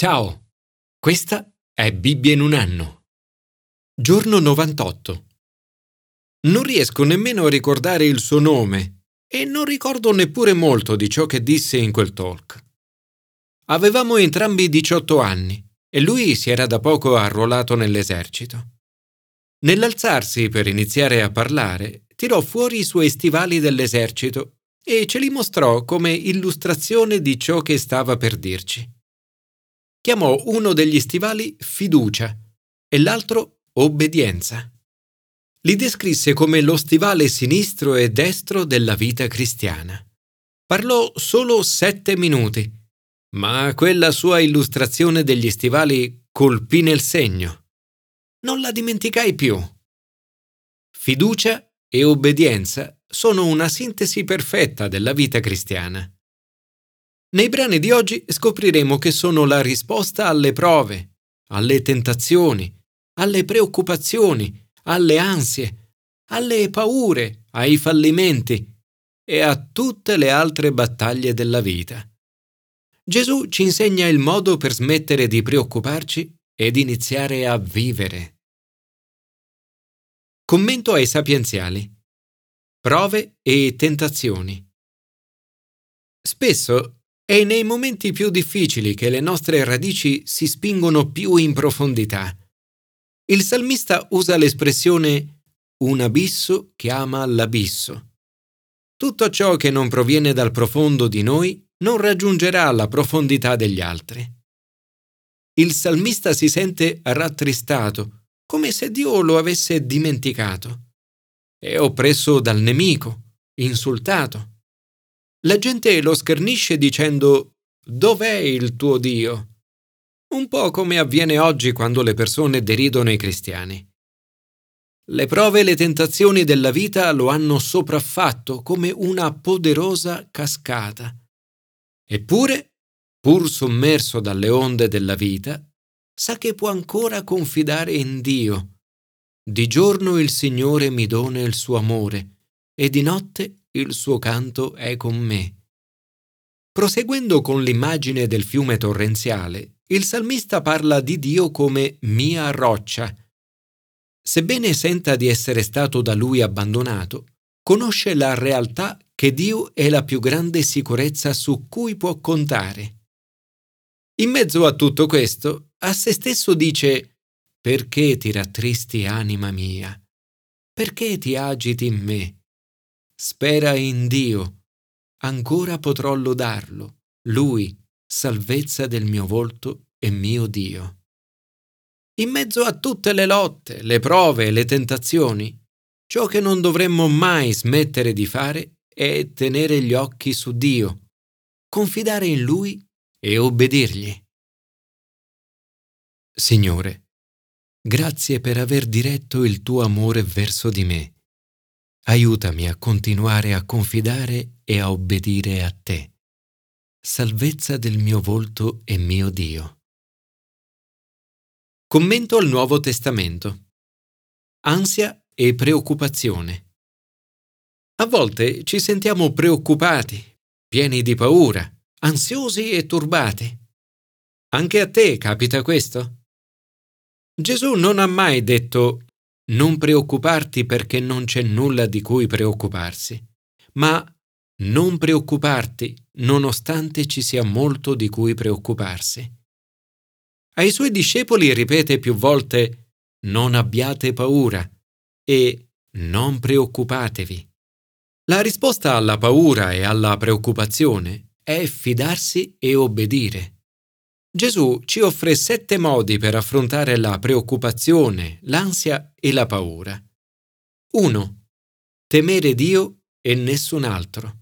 Ciao, questa è Bibbia in un anno. Giorno 98. Non riesco nemmeno a ricordare il suo nome e non ricordo neppure molto di ciò che disse in quel talk. Avevamo entrambi 18 anni e lui si era da poco arruolato nell'esercito. Nell'alzarsi per iniziare a parlare, tirò fuori i suoi stivali dell'esercito e ce li mostrò come illustrazione di ciò che stava per dirci chiamò uno degli stivali fiducia e l'altro obbedienza. Li descrisse come lo stivale sinistro e destro della vita cristiana. Parlò solo sette minuti, ma quella sua illustrazione degli stivali colpì nel segno. Non la dimenticai più. Fiducia e obbedienza sono una sintesi perfetta della vita cristiana. Nei brani di oggi scopriremo che sono la risposta alle prove, alle tentazioni, alle preoccupazioni, alle ansie, alle paure, ai fallimenti e a tutte le altre battaglie della vita. Gesù ci insegna il modo per smettere di preoccuparci ed iniziare a vivere. Commento ai sapienziali. Prove e tentazioni. Spesso è nei momenti più difficili che le nostre radici si spingono più in profondità. Il salmista usa l'espressione un abisso chiama l'abisso. Tutto ciò che non proviene dal profondo di noi non raggiungerà la profondità degli altri. Il salmista si sente rattristato, come se Dio lo avesse dimenticato. È oppresso dal nemico, insultato la gente lo schernisce dicendo Dov'è il tuo Dio? Un po' come avviene oggi quando le persone deridono i cristiani. Le prove e le tentazioni della vita lo hanno sopraffatto come una poderosa cascata. Eppure, pur sommerso dalle onde della vita, sa che può ancora confidare in Dio. Di giorno il Signore mi dona il suo amore e di notte il suo canto è con me. Proseguendo con l'immagine del fiume torrenziale, il salmista parla di Dio come mia roccia. Sebbene senta di essere stato da lui abbandonato, conosce la realtà che Dio è la più grande sicurezza su cui può contare. In mezzo a tutto questo, a se stesso dice Perché ti rattristi, anima mia? Perché ti agiti in me? Spera in Dio. Ancora potrò lodarlo, Lui, salvezza del mio volto e mio Dio. In mezzo a tutte le lotte, le prove le tentazioni, ciò che non dovremmo mai smettere di fare è tenere gli occhi su Dio, confidare in Lui e obbedirgli. Signore, grazie per aver diretto il tuo amore verso di me Aiutami a continuare a confidare e a obbedire a te. Salvezza del mio volto e mio Dio. Commento al Nuovo Testamento. Ansia e preoccupazione. A volte ci sentiamo preoccupati, pieni di paura, ansiosi e turbati. Anche a te capita questo? Gesù non ha mai detto non preoccuparti perché non c'è nulla di cui preoccuparsi, ma non preoccuparti nonostante ci sia molto di cui preoccuparsi. Ai suoi discepoli ripete più volte non abbiate paura e non preoccupatevi. La risposta alla paura e alla preoccupazione è fidarsi e obbedire. Gesù ci offre sette modi per affrontare la preoccupazione, l'ansia e la paura. 1. Temere Dio e nessun altro.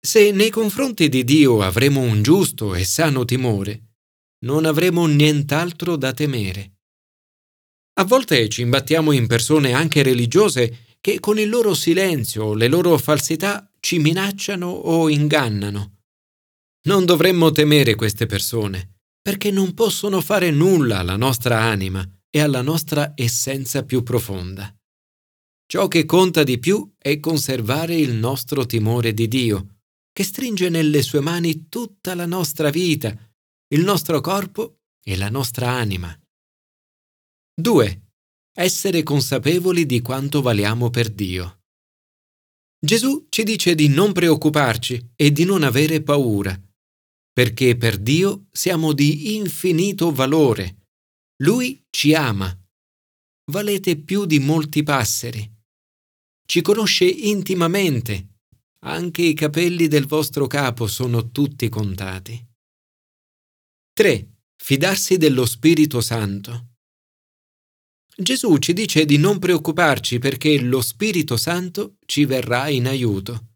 Se nei confronti di Dio avremo un giusto e sano timore, non avremo nient'altro da temere. A volte ci imbattiamo in persone anche religiose che con il loro silenzio o le loro falsità ci minacciano o ingannano. Non dovremmo temere queste persone, perché non possono fare nulla alla nostra anima e alla nostra essenza più profonda. Ciò che conta di più è conservare il nostro timore di Dio, che stringe nelle sue mani tutta la nostra vita il nostro corpo e la nostra anima. 2. Essere consapevoli di quanto valiamo per Dio. Gesù ci dice di non preoccuparci e di non avere paura, perché per Dio siamo di infinito valore. Lui ci ama. Valete più di molti passeri. Ci conosce intimamente. Anche i capelli del vostro capo sono tutti contati. 3. Fidarsi dello Spirito Santo. Gesù ci dice di non preoccuparci perché lo Spirito Santo ci verrà in aiuto.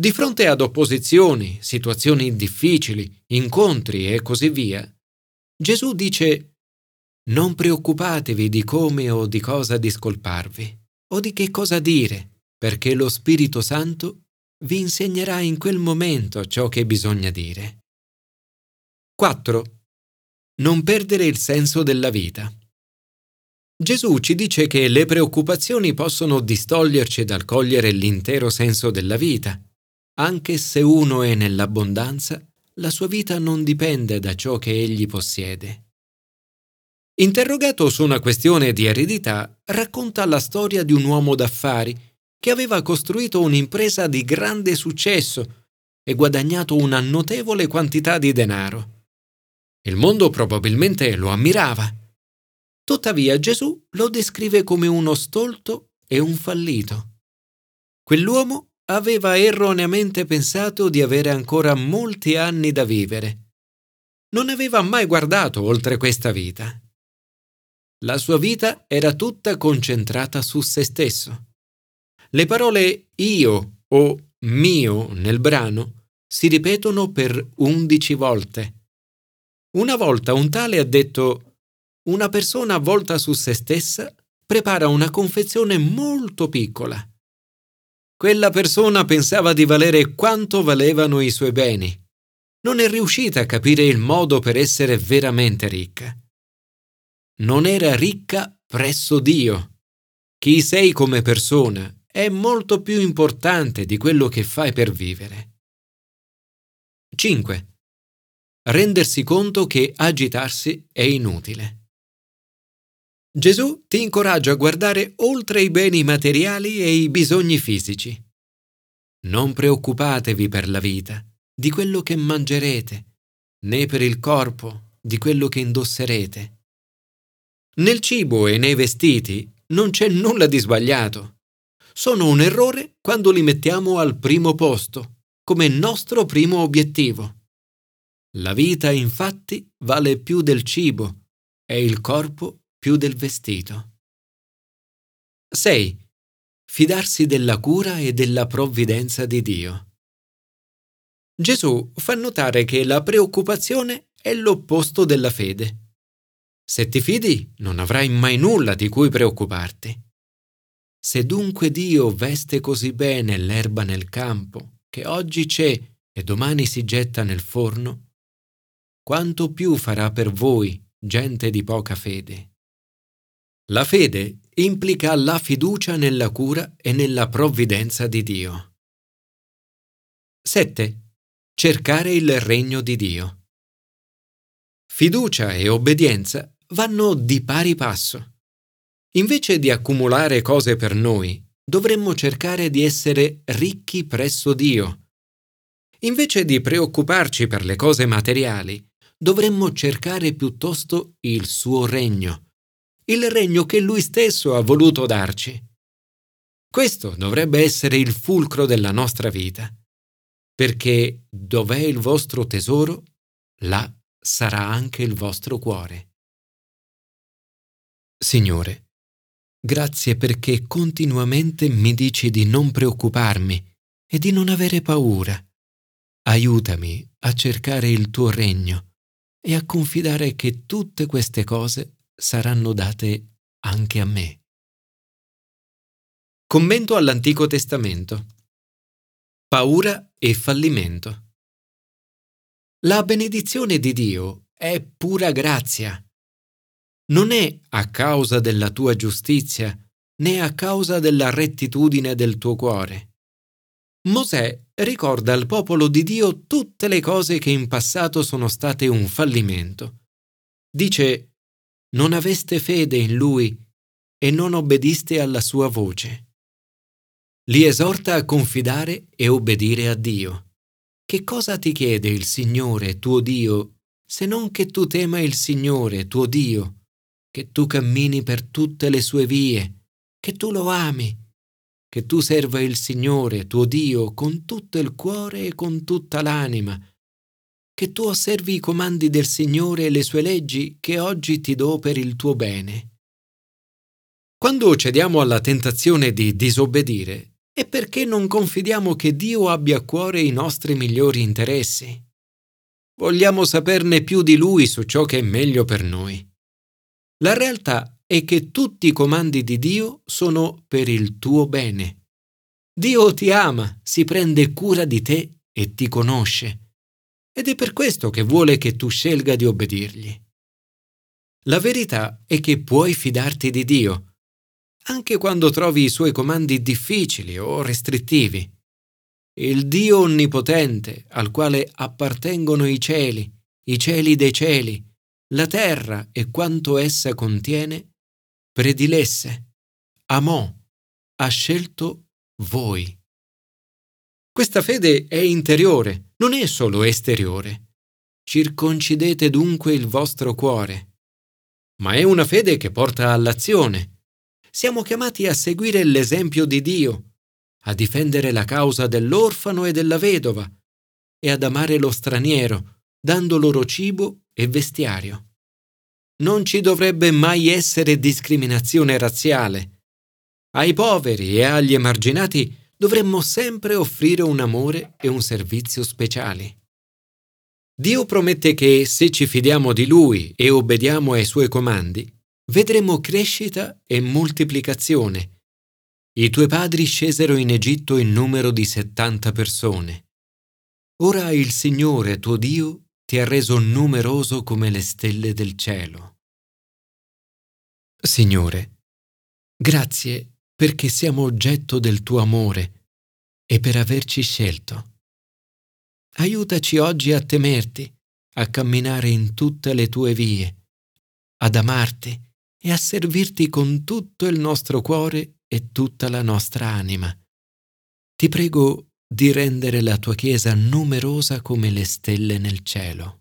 Di fronte ad opposizioni, situazioni difficili, incontri e così via, Gesù dice non preoccupatevi di come o di cosa discolparvi o di che cosa dire, perché lo Spirito Santo vi insegnerà in quel momento ciò che bisogna dire. 4. Non perdere il senso della vita. Gesù ci dice che le preoccupazioni possono distoglierci dal cogliere l'intero senso della vita. Anche se uno è nell'abbondanza, la sua vita non dipende da ciò che egli possiede. Interrogato su una questione di eredità, racconta la storia di un uomo d'affari che aveva costruito un'impresa di grande successo e guadagnato una notevole quantità di denaro. Il mondo probabilmente lo ammirava Tuttavia Gesù lo descrive come uno stolto e un fallito. Quell'uomo aveva erroneamente pensato di avere ancora molti anni da vivere. Non aveva mai guardato oltre questa vita. La sua vita era tutta concentrata su se stesso. Le parole io o mio nel brano si ripetono per undici volte. Una volta un tale ha detto una persona avvolta su se stessa prepara una confezione molto piccola. Quella persona pensava di valere quanto valevano i suoi beni. Non è riuscita a capire il modo per essere veramente ricca. Non era ricca presso Dio. Chi sei come persona è molto più importante di quello che fai per vivere. 5. Rendersi conto che agitarsi è inutile. Gesù ti incoraggia a guardare oltre i beni materiali e i bisogni fisici. Non preoccupatevi per la vita, di quello che mangerete, né per il corpo, di quello che indosserete. Nel cibo e nei vestiti non c'è nulla di sbagliato. Sono un errore quando li mettiamo al primo posto, come nostro primo obiettivo. La vita, infatti, vale più del cibo e il corpo più del vestito. 6. Fidarsi della cura e della provvidenza di Dio. Gesù fa notare che la preoccupazione è l'opposto della fede. Se ti fidi, non avrai mai nulla di cui preoccuparti. Se dunque Dio veste così bene l'erba nel campo, che oggi c'è e domani si getta nel forno, quanto più farà per voi, gente di poca fede. La fede implica la fiducia nella cura e nella provvidenza di Dio. 7. Cercare il regno di Dio. Fiducia e obbedienza vanno di pari passo. Invece di accumulare cose per noi, dovremmo cercare di essere ricchi presso Dio. Invece di preoccuparci per le cose materiali, dovremmo cercare piuttosto il suo regno il regno che Lui stesso ha voluto darci. Questo dovrebbe essere il fulcro della nostra vita, perché dov'è il vostro tesoro, là sarà anche il vostro cuore. Signore, grazie perché continuamente mi dici di non preoccuparmi e di non avere paura. Aiutami a cercare il tuo regno e a confidare che tutte queste cose saranno date anche a me. Commento all'Antico Testamento. Paura e fallimento. La benedizione di Dio è pura grazia. Non è a causa della tua giustizia né a causa della rettitudine del tuo cuore. Mosè ricorda al popolo di Dio tutte le cose che in passato sono state un fallimento. Dice, non aveste fede in Lui e non obbediste alla sua voce. Li esorta a confidare e obbedire a Dio. Che cosa ti chiede il Signore, tuo Dio, se non che tu tema il Signore, tuo Dio, che tu cammini per tutte le sue vie, che tu lo ami, che tu serva il Signore, tuo Dio, con tutto il cuore e con tutta l'anima, che tu osservi i comandi del Signore e le sue leggi che oggi ti do per il tuo bene. Quando cediamo alla tentazione di disobbedire, è perché non confidiamo che Dio abbia a cuore i nostri migliori interessi. Vogliamo saperne più di Lui su ciò che è meglio per noi. La realtà è che tutti i comandi di Dio sono per il tuo bene. Dio ti ama, si prende cura di te e ti conosce. Ed è per questo che vuole che tu scelga di obbedirgli. La verità è che puoi fidarti di Dio anche quando trovi i suoi comandi difficili o restrittivi. Il Dio onnipotente, al quale appartengono i cieli, i cieli dei cieli, la terra e quanto essa contiene, predilesse, amò, ha scelto voi. Questa fede è interiore, non è solo esteriore. Circoncidete dunque il vostro cuore. Ma è una fede che porta all'azione siamo chiamati a seguire l'esempio di Dio, a difendere la causa dell'orfano e della vedova e ad amare lo straniero, dando loro cibo e vestiario. Non ci dovrebbe mai essere discriminazione razziale. Ai poveri e agli emarginati dovremmo sempre offrire un amore e un servizio speciali. Dio promette che se ci fidiamo di Lui e obbediamo ai Suoi comandi, vedremo crescita e moltiplicazione. I tuoi padri scesero in Egitto in numero di settanta persone. Ora il Signore tuo Dio ti ha reso numeroso come le stelle del cielo. Signore, grazie perché siamo oggetto del tuo amore e per averci scelto. Aiutaci oggi a temerti, a camminare in tutte le tue vie, ad amarti e a servirti con tutto il nostro cuore e tutta la nostra anima. Ti prego di rendere la tua Chiesa numerosa come le stelle nel cielo.